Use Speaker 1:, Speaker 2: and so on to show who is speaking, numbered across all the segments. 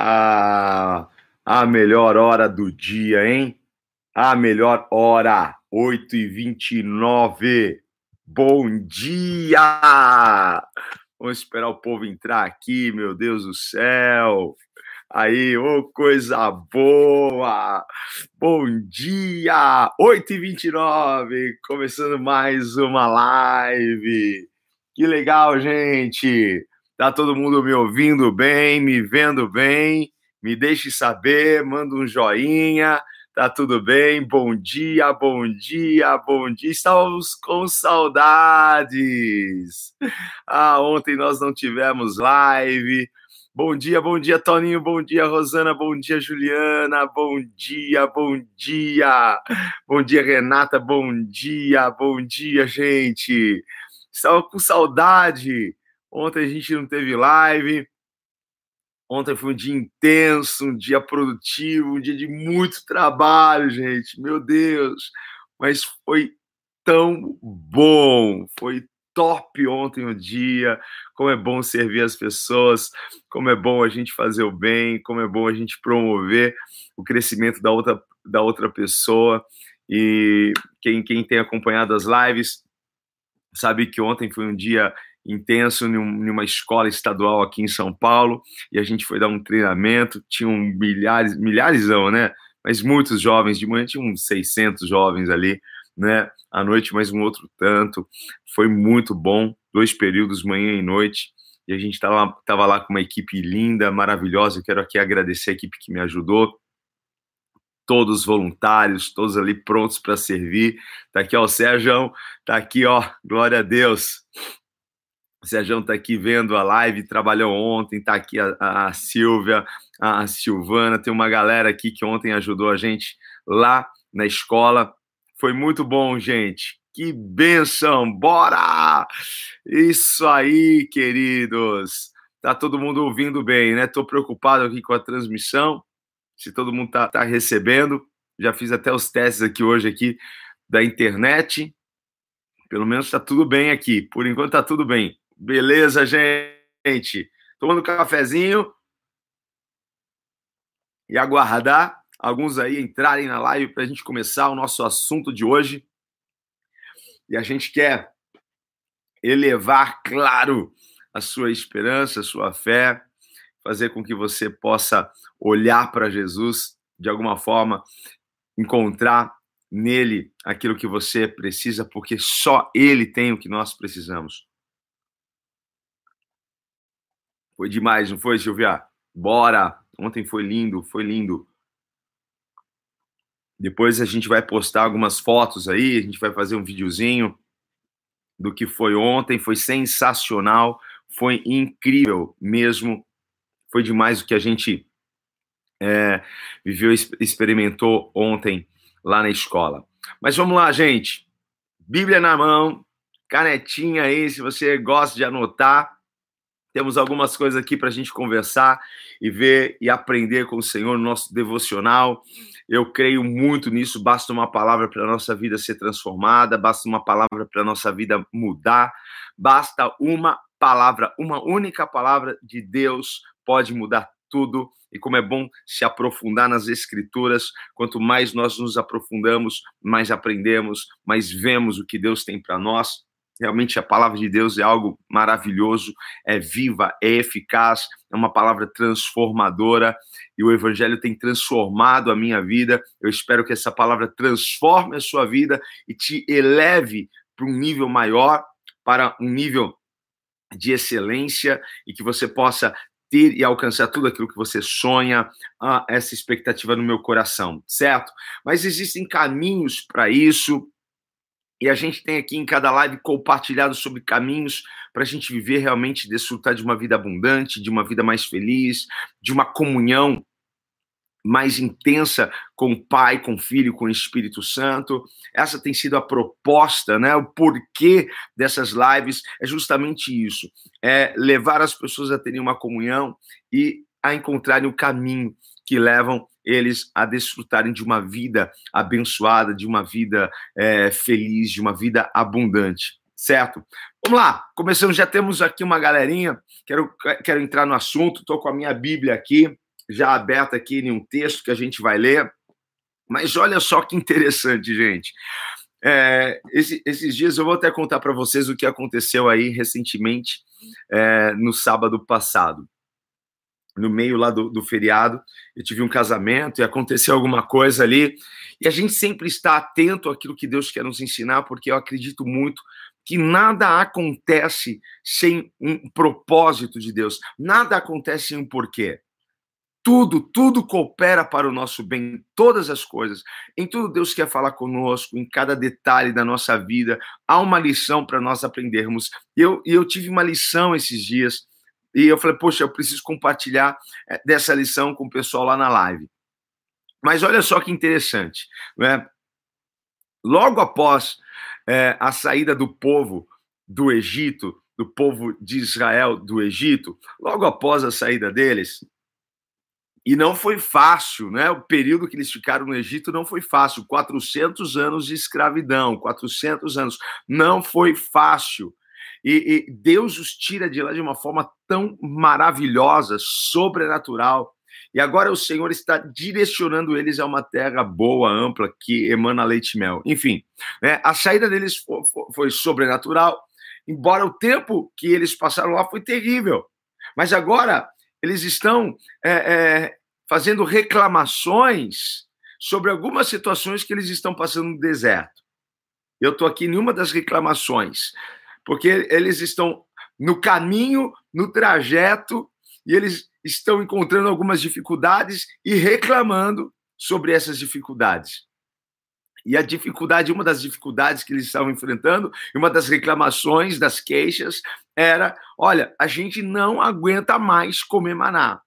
Speaker 1: Ah, a melhor hora do dia, hein? A melhor hora, 8h29. Bom dia! Vamos esperar o povo entrar aqui, meu Deus do céu. Aí, ô, oh, coisa boa! Bom dia! 8h29, começando mais uma live. Que legal, gente! Tá todo mundo me ouvindo bem, me vendo bem? Me deixe saber, manda um joinha. Tá tudo bem? Bom dia, bom dia, bom dia. Estamos com saudades. Ah, ontem nós não tivemos live. Bom dia, bom dia, Toninho. Bom dia, Rosana. Bom dia, Juliana. Bom dia, bom dia. Bom dia, Renata. Bom dia, bom dia, gente. Estava com saudade. Ontem a gente não teve live. Ontem foi um dia intenso, um dia produtivo, um dia de muito trabalho, gente. Meu Deus. Mas foi tão bom. Foi top ontem o dia. Como é bom servir as pessoas, como é bom a gente fazer o bem, como é bom a gente promover o crescimento da outra, da outra pessoa. E quem, quem tem acompanhado as lives sabe que ontem foi um dia intenso em uma escola estadual aqui em São Paulo e a gente foi dar um treinamento, tinham milhares, milhares não, né? Mas muitos jovens, de manhã tinha uns 600 jovens ali, né? À noite mais um outro tanto. Foi muito bom, dois períodos, manhã e noite. E a gente estava tava lá com uma equipe linda, maravilhosa. Eu quero aqui agradecer a equipe que me ajudou, todos voluntários, todos ali prontos para servir. Tá aqui, ó, o Sérgio, tá aqui, ó, glória a Deus. O Sérgio está aqui vendo a live, trabalhou ontem, está aqui a, a Silvia, a Silvana, tem uma galera aqui que ontem ajudou a gente lá na escola. Foi muito bom, gente. Que benção! Bora! Isso aí, queridos. Tá todo mundo ouvindo bem, né? Tô preocupado aqui com a transmissão, se todo mundo tá, tá recebendo. Já fiz até os testes aqui hoje aqui da internet. Pelo menos tá tudo bem aqui. Por enquanto tá tudo bem. Beleza, gente? Tomando um cafezinho e aguardar alguns aí entrarem na live para a gente começar o nosso assunto de hoje. E a gente quer elevar, claro, a sua esperança, a sua fé, fazer com que você possa olhar para Jesus de alguma forma, encontrar nele aquilo que você precisa, porque só ele tem o que nós precisamos. Foi demais, não foi, Silvia? Bora! Ontem foi lindo, foi lindo. Depois a gente vai postar algumas fotos aí, a gente vai fazer um videozinho do que foi ontem. Foi sensacional, foi incrível mesmo. Foi demais o que a gente é, viveu, experimentou ontem lá na escola. Mas vamos lá, gente. Bíblia na mão, canetinha aí, se você gosta de anotar. Temos algumas coisas aqui para a gente conversar e ver e aprender com o Senhor no nosso devocional. Eu creio muito nisso. Basta uma palavra para a nossa vida ser transformada, basta uma palavra para a nossa vida mudar, basta uma palavra, uma única palavra de Deus pode mudar tudo. E como é bom se aprofundar nas Escrituras, quanto mais nós nos aprofundamos, mais aprendemos, mais vemos o que Deus tem para nós. Realmente a palavra de Deus é algo maravilhoso, é viva, é eficaz, é uma palavra transformadora e o evangelho tem transformado a minha vida. Eu espero que essa palavra transforme a sua vida e te eleve para um nível maior, para um nível de excelência e que você possa ter e alcançar tudo aquilo que você sonha, ah, essa expectativa no meu coração, certo? Mas existem caminhos para isso e a gente tem aqui em cada live compartilhado sobre caminhos para a gente viver realmente, desfrutar de uma vida abundante, de uma vida mais feliz, de uma comunhão mais intensa com o Pai, com o Filho, com o Espírito Santo. Essa tem sido a proposta, né? O porquê dessas lives é justamente isso: é levar as pessoas a terem uma comunhão e a encontrarem o caminho que levam eles a desfrutarem de uma vida abençoada, de uma vida é, feliz, de uma vida abundante, certo? Vamos lá, começamos, já temos aqui uma galerinha, quero, quero entrar no assunto, estou com a minha Bíblia aqui, já aberta aqui em um texto que a gente vai ler. Mas olha só que interessante, gente. É, esse, esses dias eu vou até contar para vocês o que aconteceu aí recentemente, é, no sábado passado. No meio lá do, do feriado, eu tive um casamento e aconteceu alguma coisa ali. E a gente sempre está atento àquilo que Deus quer nos ensinar, porque eu acredito muito que nada acontece sem um propósito de Deus, nada acontece sem um porquê. Tudo, tudo coopera para o nosso bem, todas as coisas. Em tudo Deus quer falar conosco, em cada detalhe da nossa vida. Há uma lição para nós aprendermos. E eu, eu tive uma lição esses dias, e eu falei, poxa, eu preciso compartilhar eh, dessa lição com o pessoal lá na live. Mas olha só que interessante, né? Logo após é, a saída do povo do Egito, do povo de Israel do Egito, logo após a saída deles, e não foi fácil, né? O período que eles ficaram no Egito não foi fácil. 400 anos de escravidão, 400 anos. Não foi fácil. E, e Deus os tira de lá de uma forma tão maravilhosa, sobrenatural. E agora o Senhor está direcionando eles a uma terra boa, ampla, que emana leite e mel. Enfim, né? a saída deles foi, foi sobrenatural, embora o tempo que eles passaram lá foi terrível. Mas agora eles estão é, é, fazendo reclamações sobre algumas situações que eles estão passando no deserto. Eu estou aqui em uma das reclamações, porque eles estão no caminho, no trajeto, e eles estão encontrando algumas dificuldades e reclamando sobre essas dificuldades. E a dificuldade, uma das dificuldades que eles estavam enfrentando, uma das reclamações, das queixas, era: olha, a gente não aguenta mais comer maná.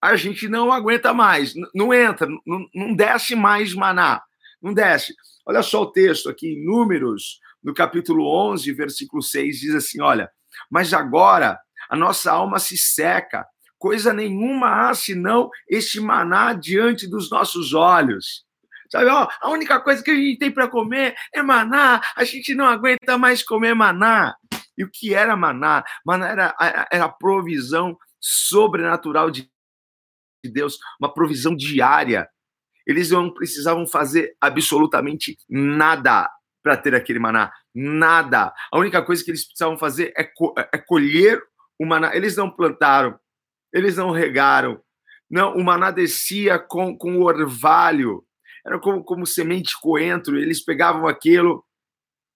Speaker 1: A gente não aguenta mais, não entra, não, não desce mais maná, não desce. Olha só o texto aqui em Números, no capítulo 11, versículo 6, diz assim: olha, mas agora a nossa alma se seca, coisa nenhuma há senão este maná diante dos nossos olhos. Sabe, ó, a única coisa que a gente tem para comer é maná. A gente não aguenta mais comer maná. E o que era maná? Maná era, era a provisão sobrenatural de Deus, uma provisão diária. Eles não precisavam fazer absolutamente nada para ter aquele maná. Nada. A única coisa que eles precisavam fazer é, co é colher o maná. Eles não plantaram, eles não regaram. Não, o maná descia com, com orvalho era como, como semente coentro, eles pegavam aquilo,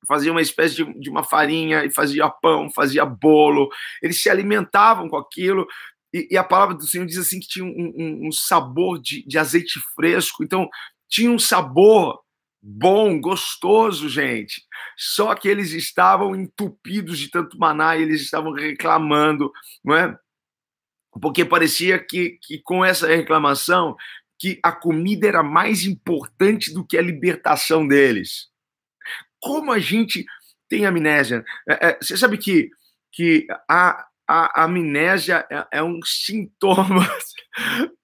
Speaker 1: faziam uma espécie de, de uma farinha e fazia pão, fazia bolo, eles se alimentavam com aquilo, e, e a palavra do Senhor diz assim que tinha um, um, um sabor de, de azeite fresco, então tinha um sabor bom, gostoso, gente. Só que eles estavam entupidos de tanto maná e eles estavam reclamando, não é? Porque parecia que, que com essa reclamação que a comida era mais importante do que a libertação deles. Como a gente tem amnésia? É, é, você sabe que, que a, a amnésia é, é um sintoma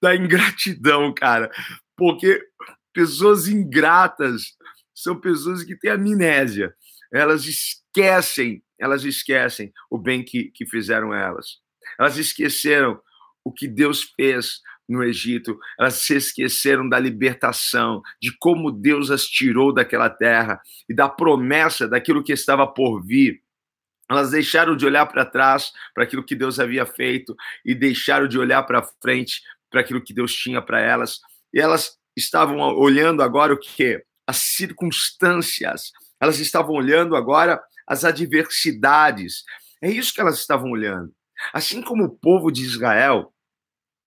Speaker 1: da ingratidão, cara. Porque pessoas ingratas são pessoas que têm amnésia. Elas esquecem, elas esquecem o bem que, que fizeram elas. Elas esqueceram o que Deus fez no Egito, elas se esqueceram da libertação, de como Deus as tirou daquela terra e da promessa daquilo que estava por vir. Elas deixaram de olhar para trás para aquilo que Deus havia feito e deixaram de olhar para frente para aquilo que Deus tinha para elas. E elas estavam olhando agora o que? As circunstâncias. Elas estavam olhando agora as adversidades. É isso que elas estavam olhando. Assim como o povo de Israel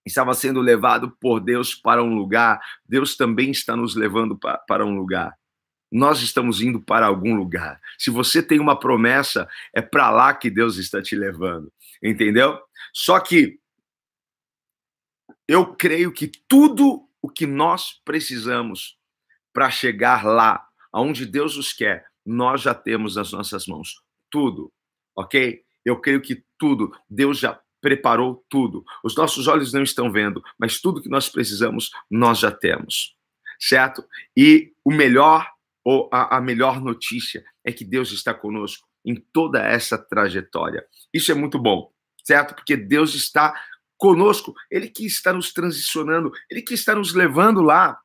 Speaker 1: estava sendo levado por Deus para um lugar, Deus também está nos levando para, um lugar. Nós estamos indo para algum lugar. Se você tem uma promessa, é para lá que Deus está te levando. Entendeu? Só que eu creio que tudo o que nós precisamos para chegar lá, aonde Deus nos quer, nós já temos nas nossas mãos. Tudo, ok? Eu creio que tudo, Deus já preparou tudo. Os nossos olhos não estão vendo, mas tudo que nós precisamos, nós já temos. Certo? E o melhor, ou a, a melhor notícia, é que Deus está conosco em toda essa trajetória. Isso é muito bom, certo? Porque Deus está conosco, Ele que está nos transicionando, Ele que está nos levando lá.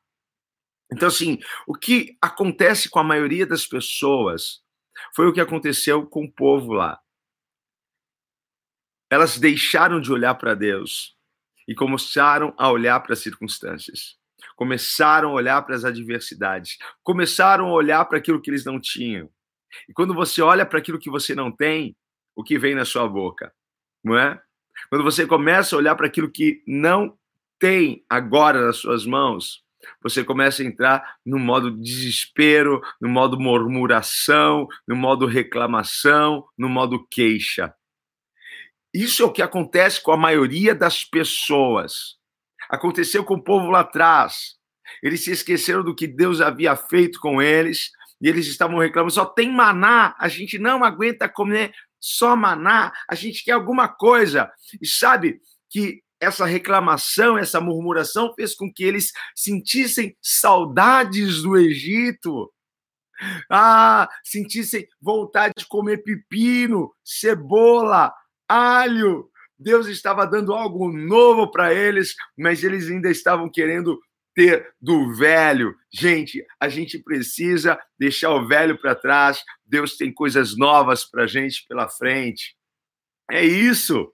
Speaker 1: Então, assim, o que acontece com a maioria das pessoas foi o que aconteceu com o povo lá. Elas deixaram de olhar para Deus e começaram a olhar para as circunstâncias. Começaram a olhar para as adversidades. Começaram a olhar para aquilo que eles não tinham. E quando você olha para aquilo que você não tem, o que vem na sua boca? Não é? Quando você começa a olhar para aquilo que não tem agora nas suas mãos, você começa a entrar no modo desespero, no modo murmuração, no modo reclamação, no modo queixa. Isso é o que acontece com a maioria das pessoas. Aconteceu com o povo lá atrás. Eles se esqueceram do que Deus havia feito com eles e eles estavam reclamando: só tem maná, a gente não aguenta comer só maná, a gente quer alguma coisa. E sabe que essa reclamação, essa murmuração fez com que eles sentissem saudades do Egito. Ah, sentissem vontade de comer pepino, cebola, alho. Deus estava dando algo novo para eles, mas eles ainda estavam querendo ter do velho. Gente, a gente precisa deixar o velho para trás. Deus tem coisas novas para a gente pela frente. É isso.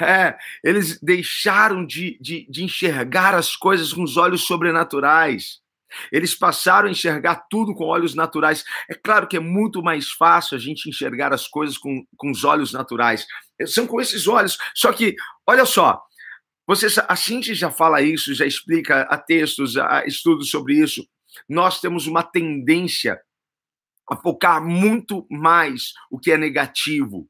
Speaker 1: É, eles deixaram de, de, de enxergar as coisas com os olhos sobrenaturais. Eles passaram a enxergar tudo com olhos naturais. É claro que é muito mais fácil a gente enxergar as coisas com, com os olhos naturais. São com esses olhos. Só que, olha só, você, a Cinti já fala isso, já explica a textos, a estudos sobre isso. Nós temos uma tendência a focar muito mais o que é negativo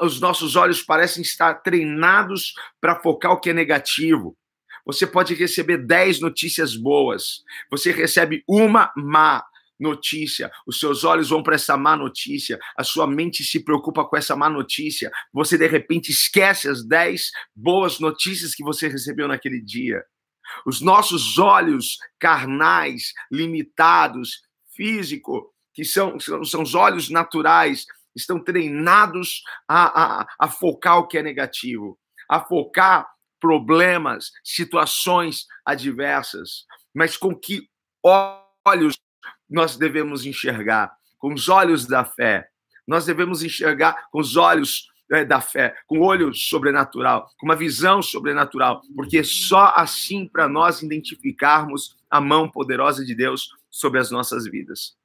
Speaker 1: os nossos olhos parecem estar treinados para focar o que é negativo. Você pode receber 10 notícias boas, você recebe uma má notícia, os seus olhos vão para essa má notícia, a sua mente se preocupa com essa má notícia, você de repente esquece as 10 boas notícias que você recebeu naquele dia. Os nossos olhos carnais, limitados, físico, que são, são, são os olhos naturais, estão treinados a, a, a focar o que é negativo, a focar problemas, situações adversas, mas com que olhos nós devemos enxergar? Com os olhos da fé. Nós devemos enxergar com os olhos é, da fé, com o olho sobrenatural, com uma visão sobrenatural, porque só assim para nós identificarmos a mão poderosa de Deus sobre as nossas vidas.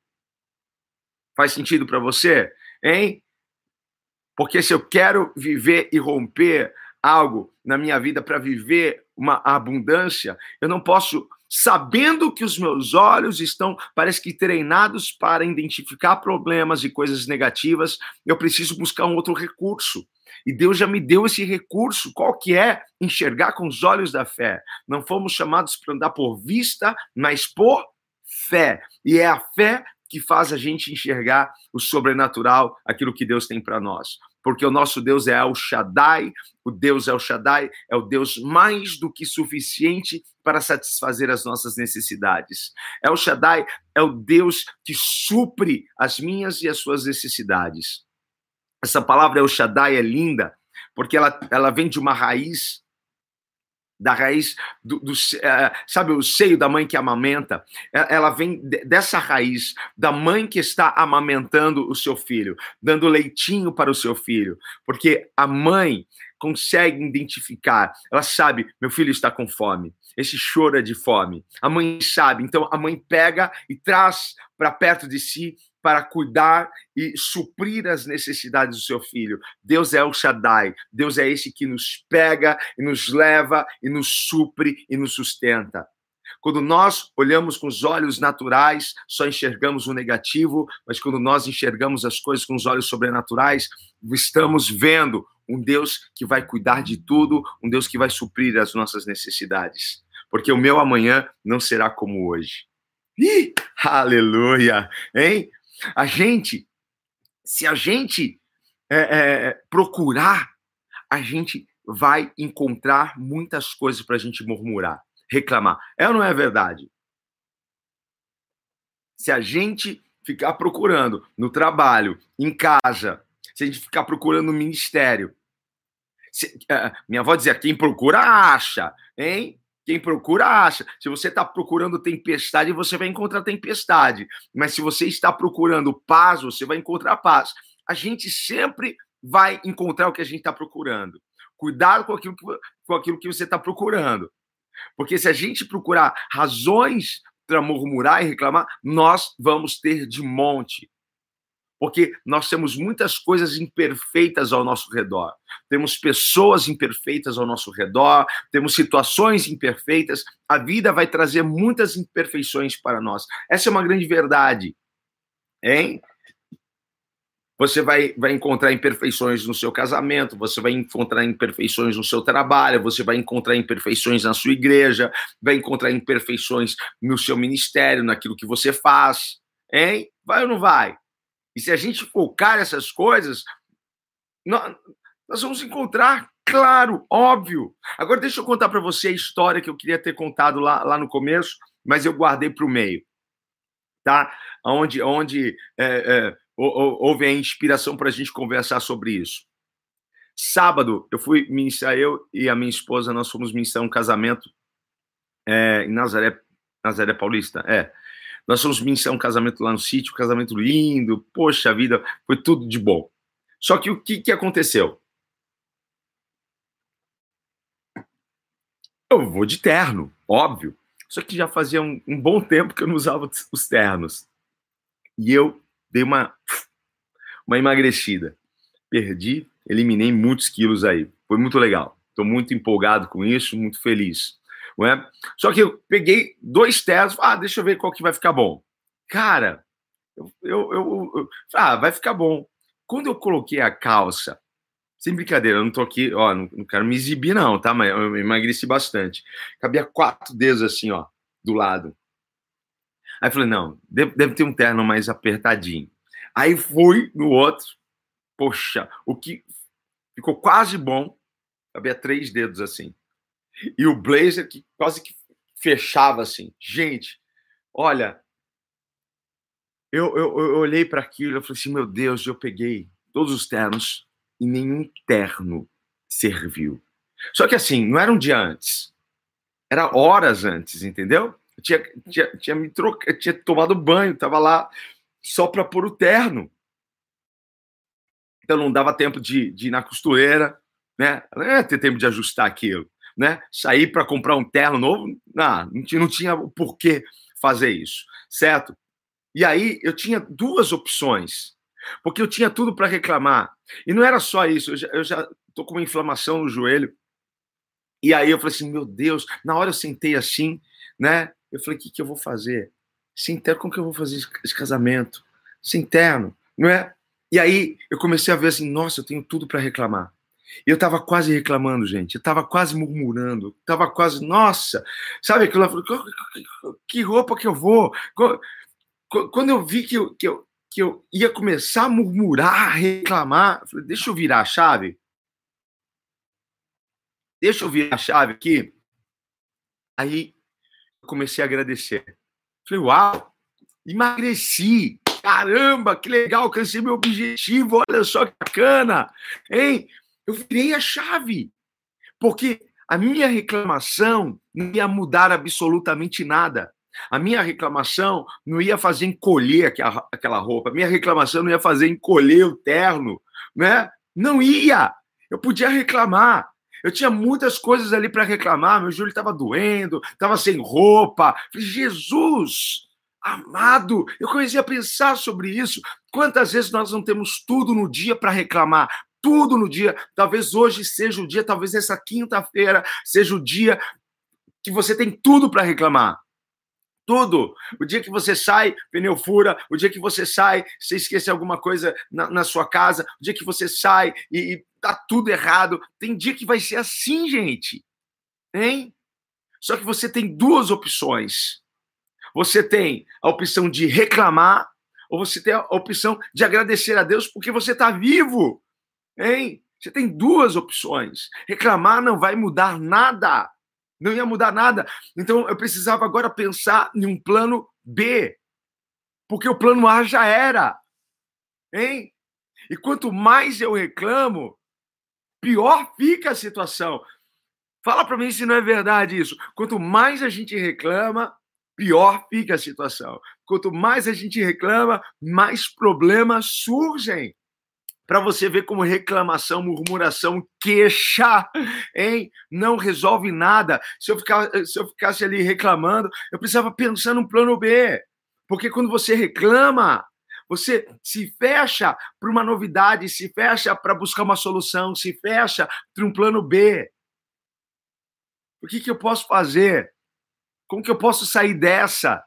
Speaker 1: Faz sentido para você? hein? Porque se eu quero viver e romper algo na minha vida para viver uma abundância, eu não posso, sabendo que os meus olhos estão, parece que treinados para identificar problemas e coisas negativas, eu preciso buscar um outro recurso. E Deus já me deu esse recurso. Qual que é? Enxergar com os olhos da fé. Não fomos chamados para andar por vista, mas por fé. E é a fé que faz a gente enxergar o sobrenatural, aquilo que Deus tem para nós. Porque o nosso Deus é El Shaddai, o Deus El Shaddai é o Deus mais do que suficiente para satisfazer as nossas necessidades. El Shaddai é o Deus que supre as minhas e as suas necessidades. Essa palavra El Shaddai é linda, porque ela, ela vem de uma raiz da raiz do, do, é, sabe o seio da mãe que amamenta? Ela vem dessa raiz da mãe que está amamentando o seu filho dando leitinho para o seu filho porque a mãe consegue identificar ela sabe meu filho está com fome esse choro é de fome. A mãe sabe então a mãe pega e traz para perto de si para cuidar e suprir as necessidades do seu filho. Deus é o Shaddai. Deus é esse que nos pega e nos leva e nos supre e nos sustenta. Quando nós olhamos com os olhos naturais, só enxergamos o negativo, mas quando nós enxergamos as coisas com os olhos sobrenaturais, estamos vendo um Deus que vai cuidar de tudo, um Deus que vai suprir as nossas necessidades. Porque o meu amanhã não será como hoje. Ih, aleluia! Hein? A gente, se a gente é, é, procurar, a gente vai encontrar muitas coisas para a gente murmurar, reclamar. É ou não é verdade? Se a gente ficar procurando no trabalho, em casa, se a gente ficar procurando no ministério, Se, uh, minha avó dizia: quem procura, acha, hein? Quem procura, acha. Se você está procurando tempestade, você vai encontrar tempestade. Mas se você está procurando paz, você vai encontrar paz. A gente sempre vai encontrar o que a gente está procurando. Cuidado com aquilo que, com aquilo que você está procurando. Porque se a gente procurar razões para murmurar e reclamar, nós vamos ter de monte porque nós temos muitas coisas imperfeitas ao nosso redor. Temos pessoas imperfeitas ao nosso redor, temos situações imperfeitas. A vida vai trazer muitas imperfeições para nós. Essa é uma grande verdade. Hein? Você vai, vai encontrar imperfeições no seu casamento, você vai encontrar imperfeições no seu trabalho, você vai encontrar imperfeições na sua igreja, vai encontrar imperfeições no seu ministério, naquilo que você faz. Hein? Vai ou não vai? E se a gente focar essas coisas, nós, vamos encontrar, claro, óbvio. Agora, deixa eu contar para você a história que eu queria ter contado lá, lá no começo, mas eu guardei para o meio. Tá? Onde, onde é, é, houve a inspiração para a gente conversar sobre isso. Sábado, eu fui ministrar, eu e a minha esposa, nós fomos ministrar um casamento é, em Nazaré, Nazaré Paulista. É. Nós fomos ministrar um casamento lá no sítio, um casamento lindo, poxa vida, foi tudo de bom. Só que o que, que aconteceu? Eu vou de terno, óbvio. Só que já fazia um, um bom tempo que eu não usava os ternos. E eu dei uma, uma emagrecida. Perdi, eliminei muitos quilos aí. Foi muito legal. Estou muito empolgado com isso, muito feliz. Não é? Só que eu peguei dois ternos, ah, deixa eu ver qual que vai ficar bom. Cara, eu, eu, eu, eu ah, vai ficar bom. Quando eu coloquei a calça, sem brincadeira, eu não tô aqui, ó, não, não quero me exibir, não, tá? Mas eu emagreci bastante. Cabia quatro dedos assim, ó, do lado. Aí falei, não, deve, deve ter um terno mais apertadinho. Aí fui no outro, poxa, o que ficou quase bom, cabia três dedos assim e o blazer que quase que fechava assim. Gente, olha, eu, eu, eu olhei para aquilo e falei assim: meu Deus, eu peguei todos os ternos e nenhum terno serviu. Só que assim, não era um dia antes, era horas antes, entendeu? Eu tinha, tinha, tinha me trocado, tinha tomado banho, tava lá só para pôr o terno. Então não dava tempo de, de ir na costureira, né? Não ia ter tempo de ajustar aquilo né? Sair para comprar um terno novo, não, não tinha, o porquê fazer isso, certo? E aí eu tinha duas opções, porque eu tinha tudo para reclamar. E não era só isso, eu já, tô com uma inflamação no joelho. E aí eu falei assim, meu Deus, na hora eu sentei assim, né? Eu falei, o que, que eu vou fazer? Sem terno, como que eu vou fazer esse casamento? Sem terno, não é? E aí eu comecei a ver assim, nossa, eu tenho tudo para reclamar. Eu estava quase reclamando, gente. Eu estava quase murmurando. Estava quase, nossa, sabe aquilo? Que roupa que eu vou? Quando eu vi que eu, que eu, que eu ia começar a murmurar, a reclamar, eu falei, deixa eu virar a chave. Deixa eu virar a chave aqui. Aí eu comecei a agradecer. Falei, uau, emagreci. Caramba, que legal, alcancei meu objetivo. Olha só que bacana, hein? Eu virei a chave. Porque a minha reclamação não ia mudar absolutamente nada. A minha reclamação não ia fazer encolher aquela roupa. A minha reclamação não ia fazer encolher o terno, né? Não ia. Eu podia reclamar. Eu tinha muitas coisas ali para reclamar. Meu joelho estava doendo, estava sem roupa. Jesus, amado, eu comecei a pensar sobre isso. Quantas vezes nós não temos tudo no dia para reclamar, tudo no dia. Talvez hoje seja o dia, talvez essa quinta-feira seja o dia que você tem tudo para reclamar. Tudo. O dia que você sai, pneu fura. O dia que você sai, você esquece alguma coisa na, na sua casa. O dia que você sai e, e tá tudo errado. Tem dia que vai ser assim, gente. Hein? Só que você tem duas opções. Você tem a opção de reclamar ou você tem a opção de agradecer a Deus porque você está vivo. Hein? Você tem duas opções. Reclamar não vai mudar nada. Não ia mudar nada. Então eu precisava agora pensar em um plano B. Porque o plano A já era. Hein? E quanto mais eu reclamo, pior fica a situação. Fala para mim se não é verdade isso. Quanto mais a gente reclama, pior fica a situação. Quanto mais a gente reclama, mais problemas surgem para você ver como reclamação, murmuração, queixa, hein? Não resolve nada. Se eu, ficar, se eu ficasse ali reclamando, eu precisava pensar no plano B. Porque quando você reclama, você se fecha para uma novidade, se fecha para buscar uma solução, se fecha para um plano B. O que, que eu posso fazer? Como que eu posso sair dessa?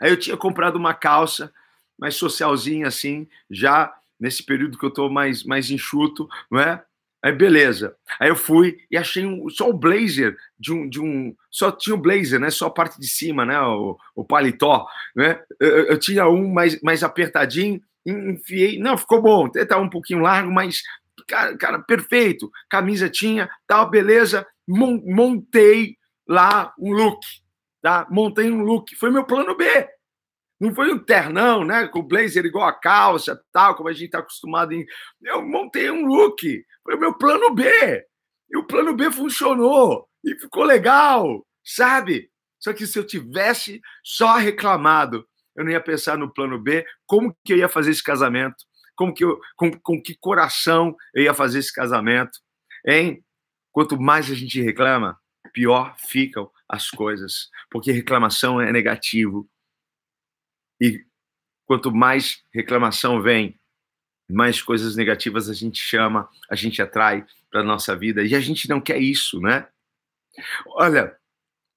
Speaker 1: Aí eu tinha comprado uma calça mais socialzinha assim, já nesse período que eu tô mais, mais enxuto, não é? Aí beleza. Aí eu fui e achei um, só o blazer de um, de um. Só tinha o blazer, né? Só a parte de cima, né? O, o paletó, né? Eu, eu tinha um mais, mais apertadinho, enfiei. Não, ficou bom. Tá um pouquinho largo, mas, cara, cara perfeito. Camisa tinha, tal, beleza. Montei lá um look, tá? Montei um look. Foi meu plano B. Não foi um ternão, né? Com blazer igual a calça, tal, como a gente está acostumado em. Eu montei um look. Foi o meu plano B. E o plano B funcionou. E ficou legal, sabe? Só que se eu tivesse só reclamado, eu não ia pensar no plano B, como que eu ia fazer esse casamento? Como que eu, com, com que coração eu ia fazer esse casamento? Hein? Quanto mais a gente reclama, pior ficam as coisas, porque reclamação é negativo, e quanto mais reclamação vem, mais coisas negativas a gente chama, a gente atrai para a nossa vida. E a gente não quer isso, né? Olha,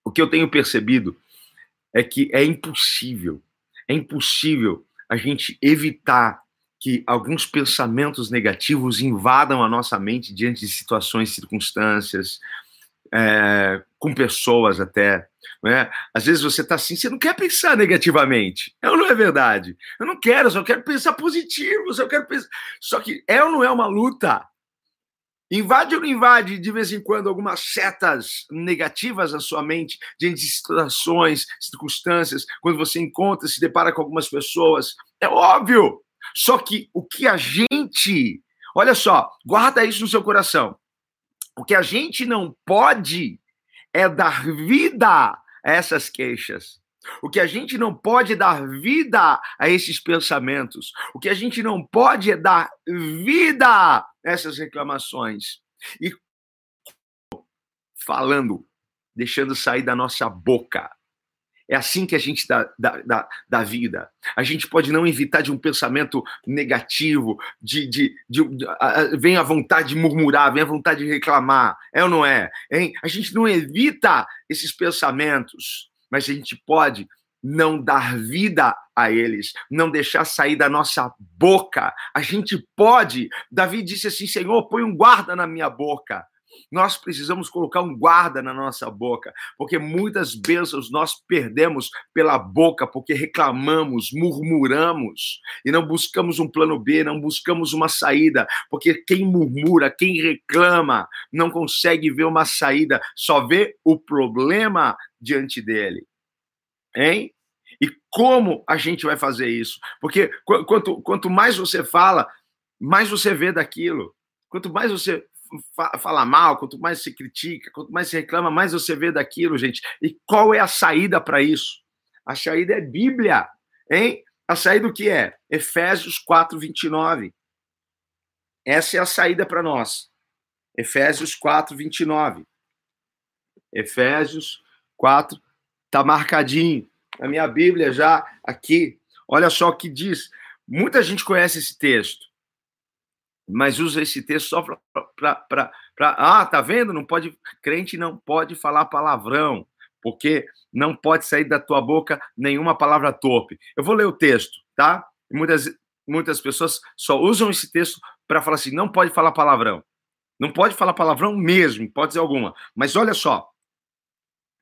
Speaker 1: o que eu tenho percebido é que é impossível, é impossível a gente evitar que alguns pensamentos negativos invadam a nossa mente diante de situações, circunstâncias, é, com pessoas até. Né? Às vezes você está assim, você não quer pensar negativamente. É ou não é verdade? Eu não quero, eu só quero pensar positivo, só quero pensar. Só que é ou não é uma luta? Invade ou não invade de vez em quando algumas setas negativas na sua mente de situações, circunstâncias, quando você encontra, se depara com algumas pessoas? É óbvio. Só que o que a gente. Olha só, guarda isso no seu coração. O que a gente não pode é dar vida a essas queixas. O que a gente não pode dar vida a esses pensamentos. O que a gente não pode é dar vida a essas reclamações. E falando, deixando sair da nossa boca é assim que a gente dá, dá, dá, dá, vida. A gente pode não evitar de um pensamento negativo, de, de, de, de a, vem a vontade de murmurar, vem a vontade de reclamar. É ou não é? Hein? A gente não evita esses pensamentos, mas a gente pode não dar vida a eles, não deixar sair da nossa boca. A gente pode. Davi disse assim: Senhor, põe um guarda na minha boca. Nós precisamos colocar um guarda na nossa boca, porque muitas bênçãos nós perdemos pela boca, porque reclamamos, murmuramos e não buscamos um plano B, não buscamos uma saída, porque quem murmura, quem reclama, não consegue ver uma saída, só vê o problema diante dele. Hein? E como a gente vai fazer isso? Porque quanto, quanto mais você fala, mais você vê daquilo. Quanto mais você fala mal, quanto mais se critica, quanto mais se reclama, mais você vê daquilo, gente. E qual é a saída para isso? A saída é Bíblia, hein? A saída o que é? Efésios 4, 29. Essa é a saída para nós. Efésios 4, 29. Efésios 4, tá marcadinho na minha Bíblia já aqui. Olha só o que diz. Muita gente conhece esse texto mas usa esse texto só para. Ah, tá vendo? Não pode. Crente não pode falar palavrão, porque não pode sair da tua boca nenhuma palavra torpe. Eu vou ler o texto, tá? Muitas, muitas pessoas só usam esse texto para falar assim: não pode falar palavrão. Não pode falar palavrão mesmo, pode ser alguma. Mas olha só.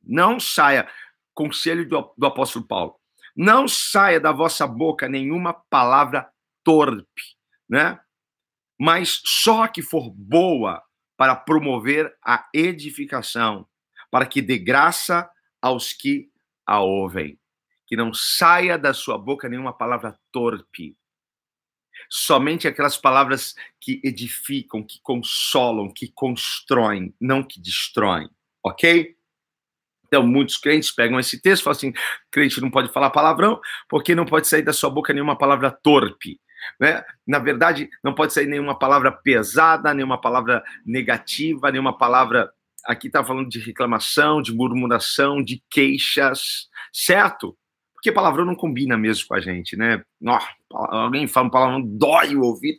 Speaker 1: Não saia, conselho do, do apóstolo Paulo, não saia da vossa boca nenhuma palavra torpe, né? Mas só que for boa para promover a edificação, para que dê graça aos que a ouvem. Que não saia da sua boca nenhuma palavra torpe. somente aquelas palavras que edificam, que consolam, que constroem, não que destroem, ok? Então, muitos crentes pegam esse texto e falam assim: crente não pode falar palavrão, porque não pode sair da sua boca nenhuma palavra torpe. Né? Na verdade, não pode sair nenhuma palavra pesada, nenhuma palavra negativa, nenhuma palavra. Aqui está falando de reclamação, de murmuração, de queixas, certo? Porque palavrão não combina mesmo com a gente, né? Oh, alguém fala um palavrão, dói o ouvido.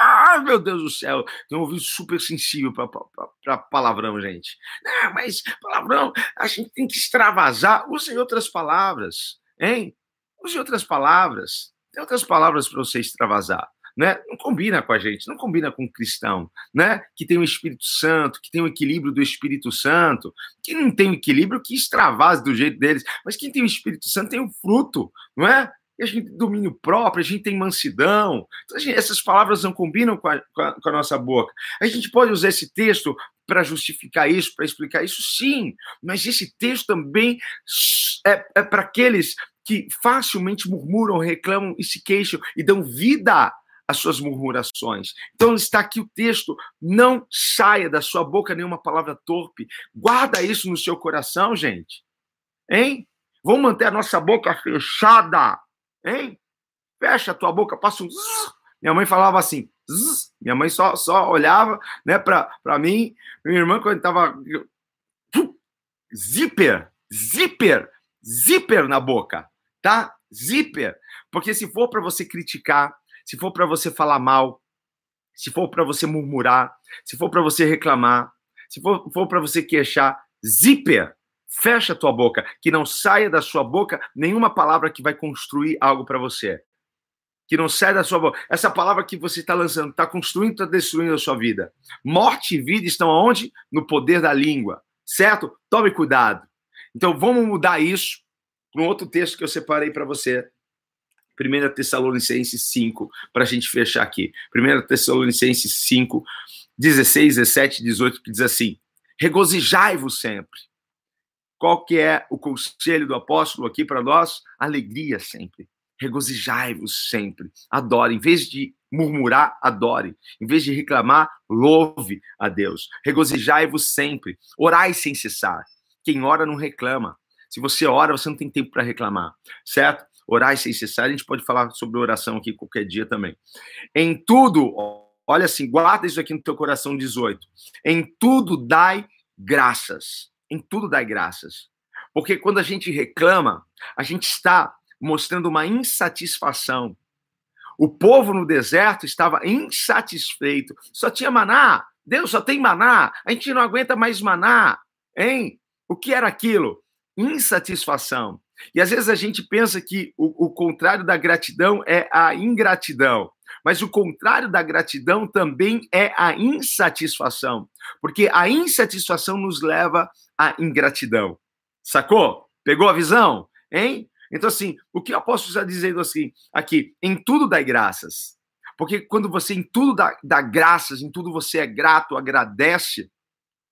Speaker 1: Ah, meu Deus do céu, tem um ouvido super sensível para palavrão, gente. Não, mas palavrão, a gente tem que extravasar. Use outras palavras, hein? Use outras palavras. Tem outras palavras para você extravasar. Né? Não combina com a gente, não combina com o cristão, né? Que tem o Espírito Santo, que tem o equilíbrio do Espírito Santo, que não tem o equilíbrio que extravase do jeito deles, mas quem tem o Espírito Santo tem o fruto, não é? E a gente tem domínio próprio, a gente tem mansidão. Então, gente, essas palavras não combinam com a, com, a, com a nossa boca. A gente pode usar esse texto para justificar isso, para explicar isso, sim, mas esse texto também é, é para aqueles que facilmente murmuram, reclamam e se queixam e dão vida às suas murmurações. Então está aqui o texto: não saia da sua boca nenhuma palavra torpe. Guarda isso no seu coração, gente. Hein? Vamos manter a nossa boca fechada, hein? Fecha a tua boca, passa um zzz. Minha mãe falava assim, zzz. minha mãe só, só olhava, né, para mim. Minha irmã quando estava zíper, zíper, zíper na boca tá? Zíper. Porque se for para você criticar, se for para você falar mal, se for para você murmurar, se for para você reclamar, se for, for para você queixar, zíper. Fecha a tua boca, que não saia da sua boca nenhuma palavra que vai construir algo para você. Que não saia da sua boca. Essa palavra que você está lançando está construindo, está destruindo a sua vida. Morte e vida estão aonde? No poder da língua. Certo? Tome cuidado. Então vamos mudar isso para um outro texto que eu separei para você. 1 Tessalonicenses 5, para a gente fechar aqui. 1 Tessalonicenses 5, 16, 17, 18, que diz assim: Regozijai-vos sempre. Qual que é o conselho do apóstolo aqui para nós? Alegria sempre. Regozijai-vos sempre. Adore. Em vez de murmurar, adore. Em vez de reclamar, louve a Deus. Regozijai-vos sempre. Orai sem cessar. Quem ora não reclama. Se você ora, você não tem tempo para reclamar, certo? Orar sem cessar, a gente pode falar sobre oração aqui qualquer dia também. Em tudo, olha assim, guarda isso aqui no teu coração 18. Em tudo dai graças. Em tudo dai graças. Porque quando a gente reclama, a gente está mostrando uma insatisfação. O povo no deserto estava insatisfeito. Só tinha maná. Deus só tem maná. A gente não aguenta mais maná. Hein? O que era aquilo? Insatisfação. E às vezes a gente pensa que o, o contrário da gratidão é a ingratidão. Mas o contrário da gratidão também é a insatisfação, porque a insatisfação nos leva à ingratidão. Sacou? Pegou a visão? Hein? Então, assim, o que o apóstolo está dizendo assim, aqui, em tudo dai graças. Porque quando você em tudo dá, dá graças, em tudo você é grato, agradece,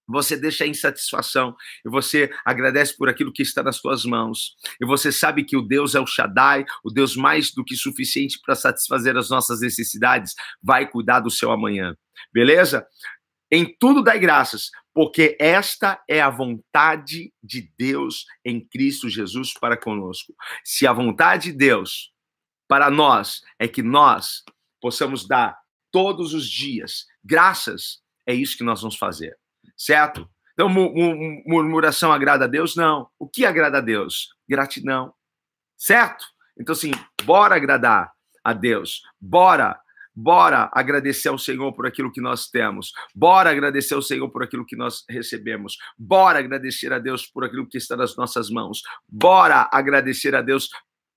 Speaker 1: você deixa a insatisfação e você agradece por aquilo que está nas suas mãos. E você sabe que o Deus é o Shaddai, o Deus mais do que suficiente para satisfazer as nossas necessidades, vai cuidar do seu amanhã. Beleza? Em tudo dai graças, porque esta é a vontade de Deus em Cristo Jesus para conosco. Se a vontade de Deus para nós é que nós possamos dar todos os dias graças, é isso que nós vamos fazer certo? Então, murmuração agrada a Deus? Não. O que agrada a Deus? Gratidão, certo? Então, assim, bora agradar a Deus, bora, bora agradecer ao Senhor por aquilo que nós temos, bora agradecer ao Senhor por aquilo que nós recebemos, bora agradecer a Deus por aquilo que está nas nossas mãos, bora agradecer a Deus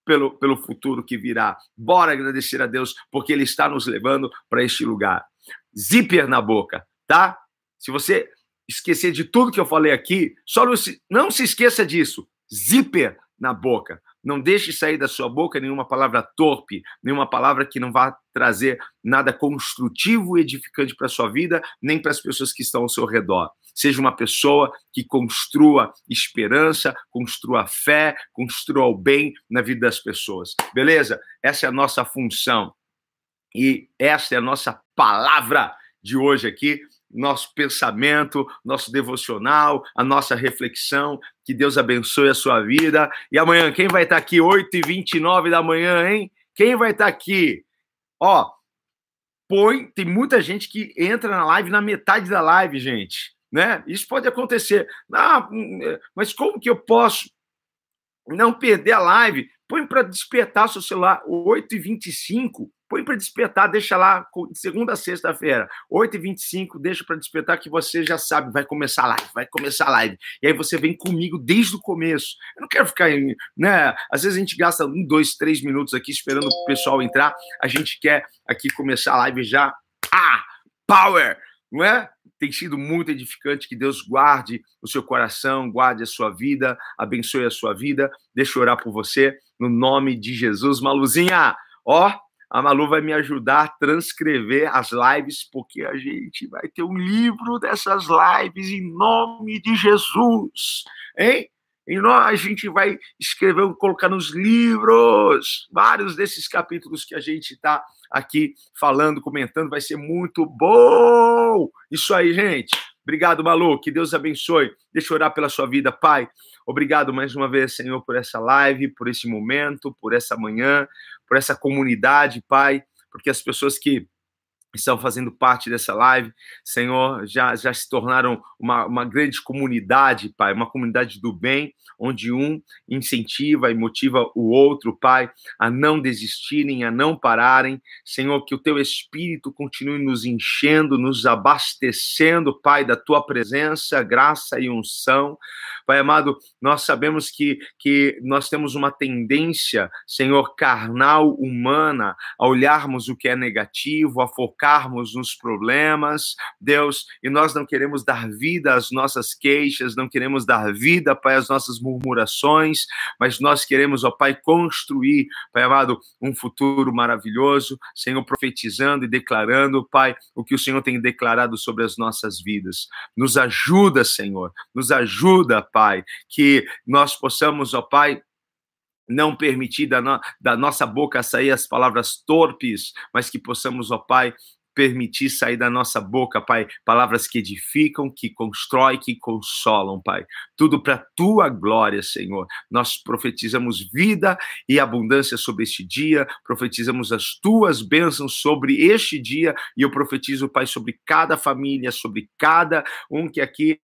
Speaker 1: pelo, pelo futuro que virá, bora agradecer a Deus porque Ele está nos levando para este lugar. Zíper na boca, tá? Se você esquecer de tudo que eu falei aqui, só não se, não se esqueça disso. Zíper na boca. Não deixe sair da sua boca nenhuma palavra torpe, nenhuma palavra que não vá trazer nada construtivo e edificante para a sua vida, nem para as pessoas que estão ao seu redor. Seja uma pessoa que construa esperança, construa fé, construa o bem na vida das pessoas. Beleza? Essa é a nossa função. E esta é a nossa palavra de hoje aqui, nosso pensamento, nosso devocional, a nossa reflexão. Que Deus abençoe a sua vida. E amanhã, quem vai estar aqui? 8h29 da manhã, hein? Quem vai estar aqui? Ó, põe. Tem muita gente que entra na live na metade da live, gente. Né? Isso pode acontecer. Ah, mas como que eu posso não perder a live? Põe para despertar seu celular 8h25 põe para despertar, deixa lá, segunda a sexta-feira, 8h25, deixa para despertar que você já sabe, vai começar a live, vai começar a live. E aí você vem comigo desde o começo. Eu não quero ficar, né? Às vezes a gente gasta um, dois, três minutos aqui esperando o pessoal entrar. A gente quer aqui começar a live já. Ah! Power! Não é? Tem sido muito edificante. Que Deus guarde o seu coração, guarde a sua vida, abençoe a sua vida. Deixa eu orar por você, no nome de Jesus. Maluzinha, ó, a Malu vai me ajudar a transcrever as lives, porque a gente vai ter um livro dessas lives em nome de Jesus, hein? E nós, a gente vai escrever, colocar nos livros vários desses capítulos que a gente está aqui falando, comentando, vai ser muito bom. Isso aí, gente. Obrigado, Malu. Que Deus abençoe. Deixa eu orar pela sua vida, Pai. Obrigado mais uma vez, Senhor, por essa live, por esse momento, por essa manhã, por essa comunidade, Pai, porque as pessoas que estão fazendo parte dessa live, Senhor, já, já se tornaram uma, uma grande comunidade, Pai, uma comunidade do bem, onde um incentiva e motiva o outro, Pai, a não desistirem, a não pararem. Senhor, que o teu Espírito continue nos enchendo, nos abastecendo, Pai, da tua presença, graça e unção. Pai amado, nós sabemos que, que nós temos uma tendência, Senhor, carnal, humana, a olharmos o que é negativo, a focarmos nos problemas, Deus, e nós não queremos dar vida às nossas queixas, não queremos dar vida, Pai, às nossas murmurações, mas nós queremos, ó Pai, construir, Pai amado, um futuro maravilhoso, Senhor, profetizando e declarando, Pai, o que o Senhor tem declarado sobre as nossas vidas. Nos ajuda, Senhor, nos ajuda, Pai, que nós possamos, ó Pai, não permitir da, no, da, nossa boca sair as palavras torpes, mas que possamos, ó Pai, permitir sair da nossa boca, Pai, palavras que edificam, que constroem, que consolam, Pai. Tudo para tua glória, Senhor. Nós profetizamos vida e abundância sobre este dia, profetizamos as tuas bênçãos sobre este dia, e eu profetizo, Pai, sobre cada família, sobre cada um que aqui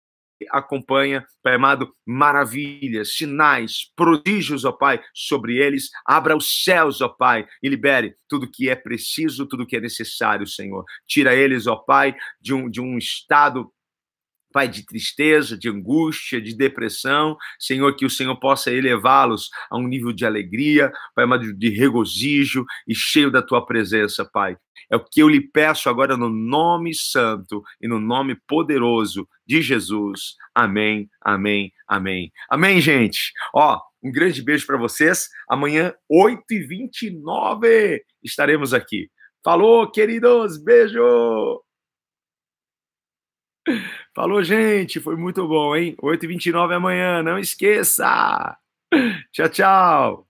Speaker 1: acompanha, Pai amado, maravilhas, sinais, prodígios, ó Pai, sobre eles. Abra os céus, ó Pai, e libere tudo que é preciso, tudo que é necessário, Senhor. Tira eles, ó Pai, de um, de um estado Pai, de tristeza, de angústia, de depressão, Senhor, que o Senhor possa elevá-los a um nível de alegria, Pai, de regozijo e cheio da tua presença, Pai. É o que eu lhe peço agora no nome santo e no nome poderoso de Jesus. Amém, amém, amém. Amém, gente. Ó, um grande beijo para vocês. Amanhã, 8h29, estaremos aqui. Falou, queridos. Beijo! Falou, gente. Foi muito bom, hein? 8h29 amanhã. Não esqueça. Tchau, tchau.